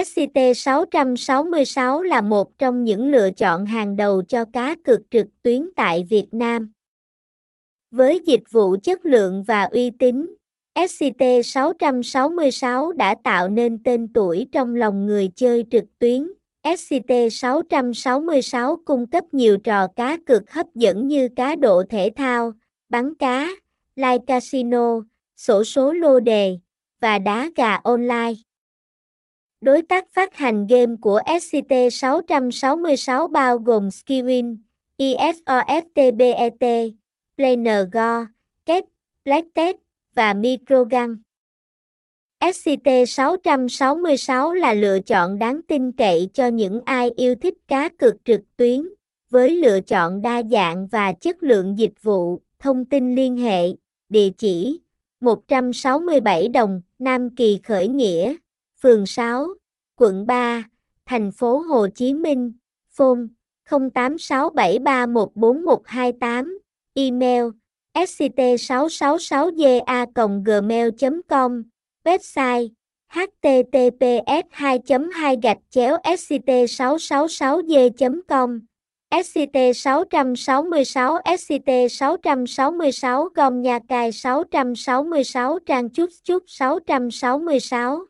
SCT-666 là một trong những lựa chọn hàng đầu cho cá cược trực tuyến tại Việt Nam. Với dịch vụ chất lượng và uy tín, SCT-666 đã tạo nên tên tuổi trong lòng người chơi trực tuyến. SCT-666 cung cấp nhiều trò cá cược hấp dẫn như cá độ thể thao, bắn cá, live casino, sổ số lô đề và đá gà online. Đối tác phát hành game của SCT-666 bao gồm Skiwin, ESOFTBET, PlayNGO, Kep, Blacktest và Microgun. SCT-666 là lựa chọn đáng tin cậy cho những ai yêu thích cá cược trực tuyến, với lựa chọn đa dạng và chất lượng dịch vụ, thông tin liên hệ, địa chỉ 167 đồng, Nam Kỳ Khởi Nghĩa, phường 6, quận 3, thành phố Hồ Chí Minh, phone 0867314128, email sct666ga.gmail.com, website https 2 2 gạch chéo sct 666 com SCT-666 SCT-666 Gom Nha Cai 666 Trang Chút Chút 666